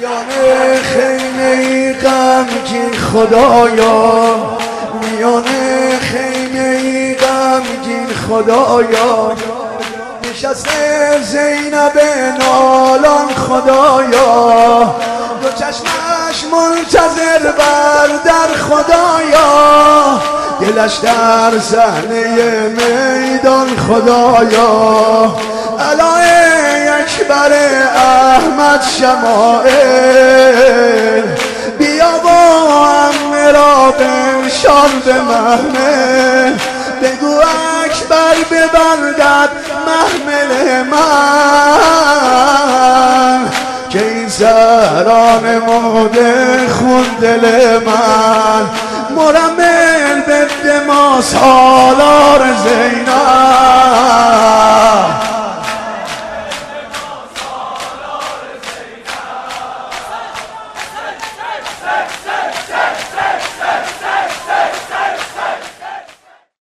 میان خیمه ای غمگین خدایا. میان خیمه ای غمگین خدایا. نشسته زینب نالان خدایا. دو چشمش منتظر بر در خدایا. دلش در صحنه میدان خدایا. علای اکبر احمد شمائل. بیا با هم را بنشان به محمل. بگو اکبر ببردد محمل من. که این زهران موده خون دل من. مرمل به دماس حالار